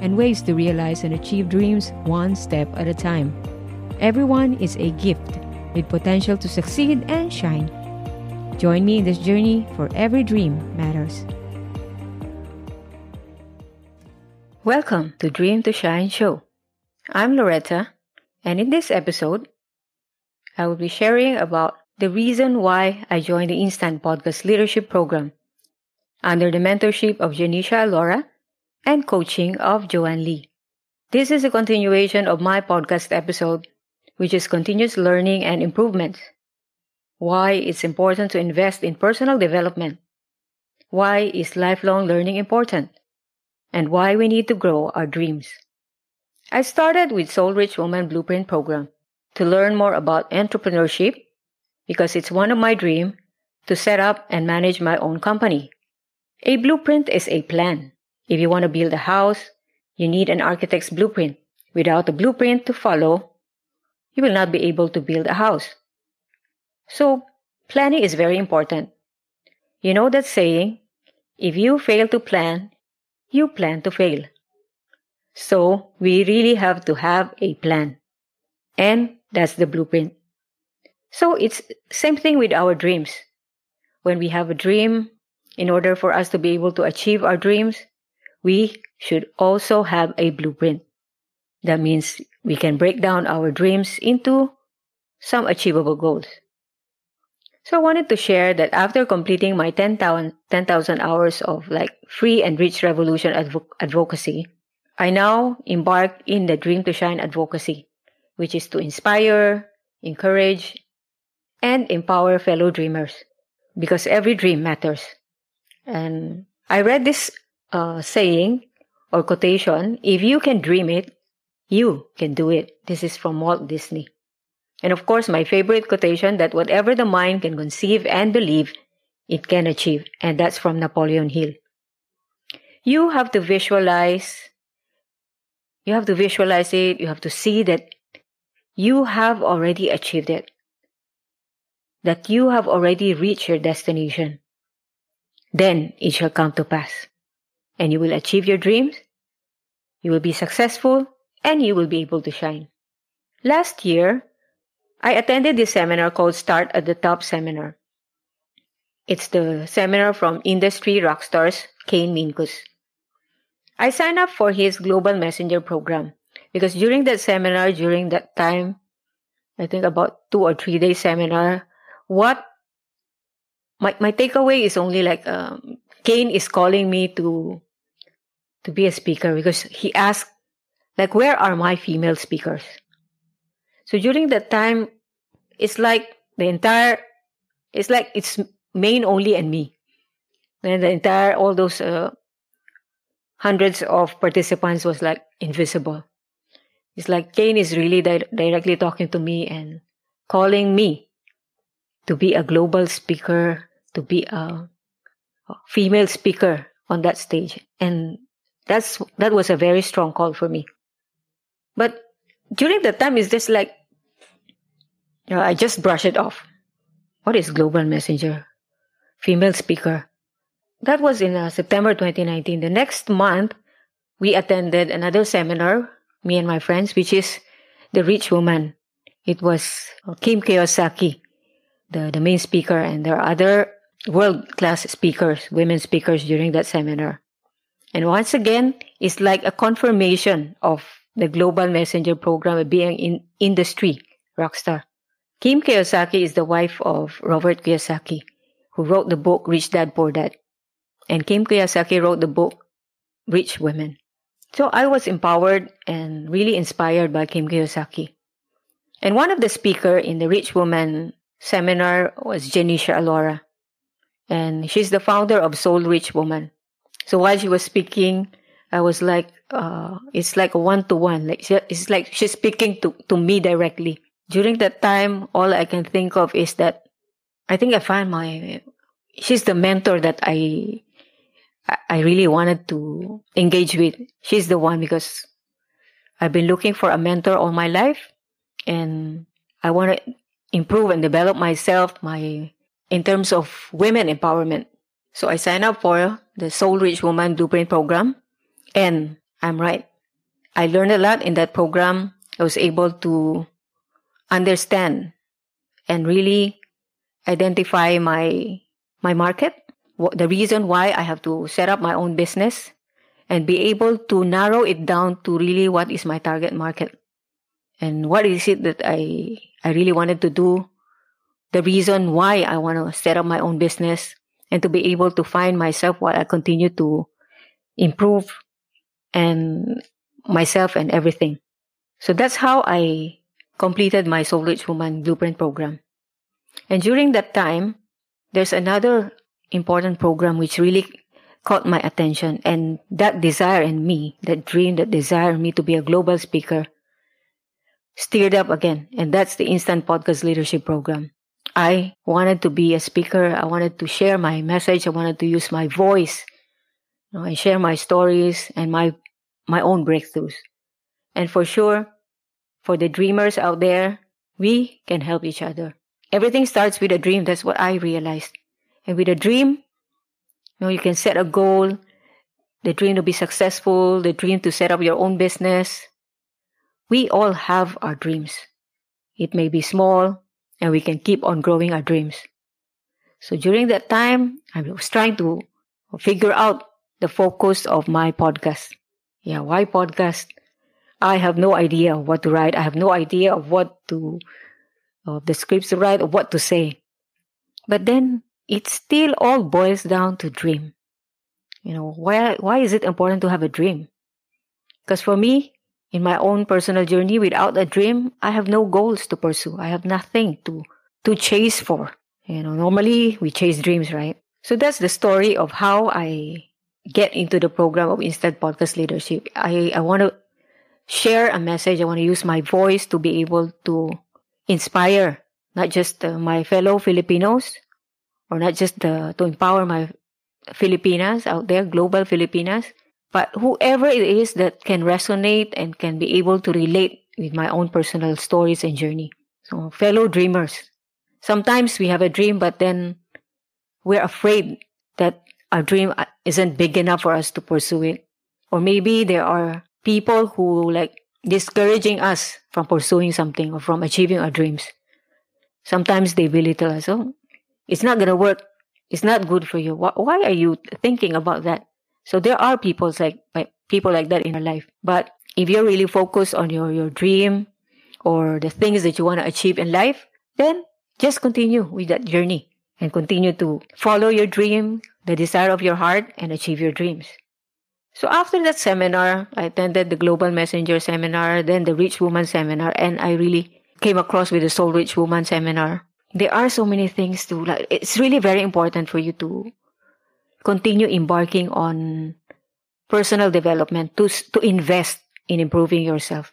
and ways to realize and achieve dreams one step at a time. Everyone is a gift with potential to succeed and shine. Join me in this journey for every dream matters. Welcome to Dream to Shine show. I'm Loretta, and in this episode, I will be sharing about the reason why I joined the Instant Podcast Leadership Program under the mentorship of Janisha Alora and coaching of Joanne Lee. This is a continuation of my podcast episode, which is continuous learning and improvement. Why it's important to invest in personal development. Why is lifelong learning important? And why we need to grow our dreams. I started with Soul Rich Woman Blueprint program to learn more about entrepreneurship because it's one of my dreams to set up and manage my own company. A blueprint is a plan. If you want to build a house, you need an architect's blueprint. Without a blueprint to follow, you will not be able to build a house. So, planning is very important. You know that saying, if you fail to plan, you plan to fail. So, we really have to have a plan. And that's the blueprint. So, it's same thing with our dreams. When we have a dream, in order for us to be able to achieve our dreams, we should also have a blueprint. That means we can break down our dreams into some achievable goals. So I wanted to share that after completing my 10,000 10, hours of like free and rich revolution advo- advocacy, I now embark in the Dream to Shine advocacy, which is to inspire, encourage, and empower fellow dreamers because every dream matters. And I read this uh, saying or quotation if you can dream it, you can do it. This is from Walt Disney. And of course, my favorite quotation that whatever the mind can conceive and believe, it can achieve. And that's from Napoleon Hill. You have to visualize, you have to visualize it, you have to see that you have already achieved it, that you have already reached your destination. Then it shall come to pass and you will achieve your dreams, you will be successful, and you will be able to shine. Last year, I attended this seminar called Start at the Top Seminar. It's the seminar from industry rock stars Kane Minkus. I signed up for his Global Messenger program because during that seminar, during that time, I think about two or three day seminar, what my, my takeaway is only like um, Kane is calling me to to be a speaker because he asked, like, where are my female speakers? So during that time, it's like the entire, it's like it's main only and me. And the entire, all those uh, hundreds of participants was like invisible. It's like Kane is really di- directly talking to me and calling me to be a global speaker, to be a, a female speaker on that stage. And that's that was a very strong call for me. But during that time, it's just like you know, I just brush it off. What is Global Messenger? Female speaker. That was in uh, September 2019. The next month, we attended another seminar, me and my friends, which is The Rich Woman. It was uh, Kim Kiyosaki, the, the main speaker, and there are other world class speakers, women speakers during that seminar. And once again, it's like a confirmation of the Global Messenger program being in industry rockstar. Kim Kiyosaki is the wife of Robert Kiyosaki, who wrote the book Rich Dad Poor Dad. And Kim Kiyosaki wrote the book Rich Women. So I was empowered and really inspired by Kim Kiyosaki. And one of the speaker in the Rich Woman seminar was Janisha Alora. And she's the founder of Soul Rich Woman. So while she was speaking, I was like, uh, it's like a one to one. Like it's like she's speaking to, to me directly. During that time, all I can think of is that I think I found my, she's the mentor that I, I really wanted to engage with. She's the one because I've been looking for a mentor all my life and I want to improve and develop myself, my, in terms of women empowerment. So I signed up for the Soul Rich Woman Blueprint program and I'm right. I learned a lot in that program. I was able to understand and really identify my my market, the reason why I have to set up my own business and be able to narrow it down to really what is my target market and what is it that I I really wanted to do, the reason why I want to set up my own business and to be able to find myself while I continue to improve and myself and everything. So that's how I completed my Soul Rich Woman Blueprint program. And during that time, there's another important program which really caught my attention and that desire in me, that dream, that desire in me to be a global speaker stirred up again. And that's the Instant Podcast Leadership Program. I wanted to be a speaker. I wanted to share my message. I wanted to use my voice you know, and share my stories and my, my own breakthroughs. And for sure, for the dreamers out there, we can help each other. Everything starts with a dream. That's what I realized. And with a dream, you know, you can set a goal, the dream to be successful, the dream to set up your own business. We all have our dreams. It may be small, and we can keep on growing our dreams. So during that time, I was trying to figure out the focus of my podcast. Yeah, why podcast? I have no idea what to write. I have no idea of what to, of the scripts to write or what to say. But then it still all boils down to dream. You know, why, why is it important to have a dream? Because for me, in my own personal journey, without a dream, I have no goals to pursue. I have nothing to, to chase for. You know, normally we chase dreams, right? So that's the story of how I get into the program of Instant Podcast Leadership. I, I want to share a message. I want to use my voice to be able to inspire not just uh, my fellow Filipinos or not just the, to empower my Filipinas out there, global Filipinas, but whoever it is that can resonate and can be able to relate with my own personal stories and journey. So, fellow dreamers, sometimes we have a dream, but then we're afraid that our dream isn't big enough for us to pursue it. Or maybe there are people who like discouraging us from pursuing something or from achieving our dreams. Sometimes they belittle us. Oh, it's not going to work. It's not good for you. Why are you thinking about that? So there are people like people like that in your life. But if you're really focused on your, your dream or the things that you want to achieve in life, then just continue with that journey and continue to follow your dream, the desire of your heart, and achieve your dreams. So after that seminar, I attended the Global Messenger seminar, then the Rich Woman seminar, and I really came across with the Soul Rich Woman seminar there are so many things to like it's really very important for you to continue embarking on personal development to to invest in improving yourself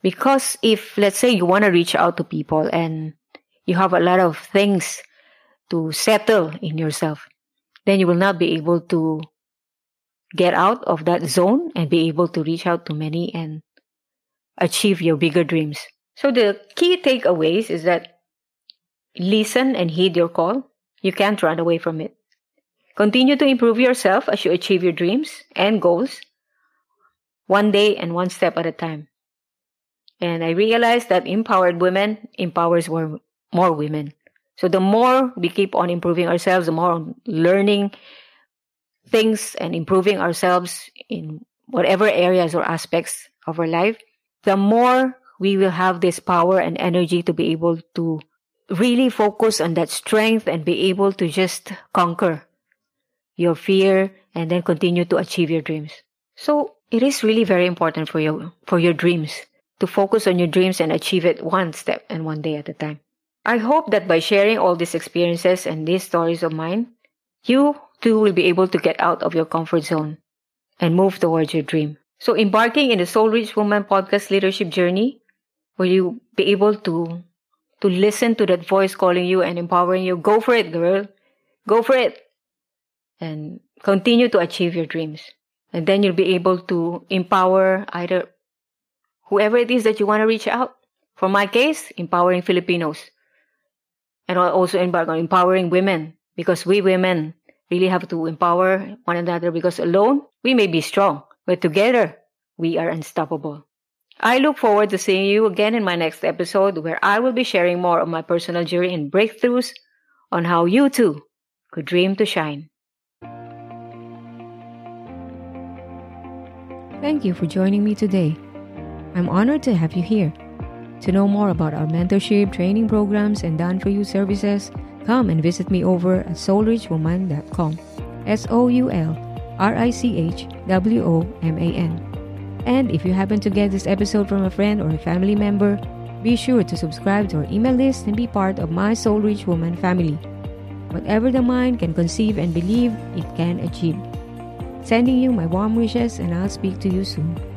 because if let's say you want to reach out to people and you have a lot of things to settle in yourself then you will not be able to get out of that zone and be able to reach out to many and achieve your bigger dreams so the key takeaways is that Listen and heed your call. You can't run away from it. Continue to improve yourself as you achieve your dreams and goals, one day and one step at a time. And I realized that empowered women empowers more, more women. So the more we keep on improving ourselves, the more learning things and improving ourselves in whatever areas or aspects of our life, the more we will have this power and energy to be able to really focus on that strength and be able to just conquer your fear and then continue to achieve your dreams. So it is really very important for you, for your dreams to focus on your dreams and achieve it one step and one day at a time. I hope that by sharing all these experiences and these stories of mine, you too will be able to get out of your comfort zone and move towards your dream. So embarking in the Soul Rich Woman podcast leadership journey, will you be able to to listen to that voice calling you and empowering you? Go for it, girl. Go for it. And continue to achieve your dreams. And then you'll be able to empower either whoever it is that you want to reach out. For my case, empowering Filipinos. And I'll also embark on empowering women because we women really have to empower one another because alone we may be strong, but together we are unstoppable. I look forward to seeing you again in my next episode where I will be sharing more of my personal journey and breakthroughs on how you too could dream to shine. Thank you for joining me today. I'm honored to have you here. To know more about our mentorship, training programs, and done for you services, come and visit me over at soulrichwoman.com. S O U L R I C H W O M A N. And if you happen to get this episode from a friend or a family member, be sure to subscribe to our email list and be part of my Soul Rich Woman family. Whatever the mind can conceive and believe, it can achieve. Sending you my warm wishes, and I'll speak to you soon.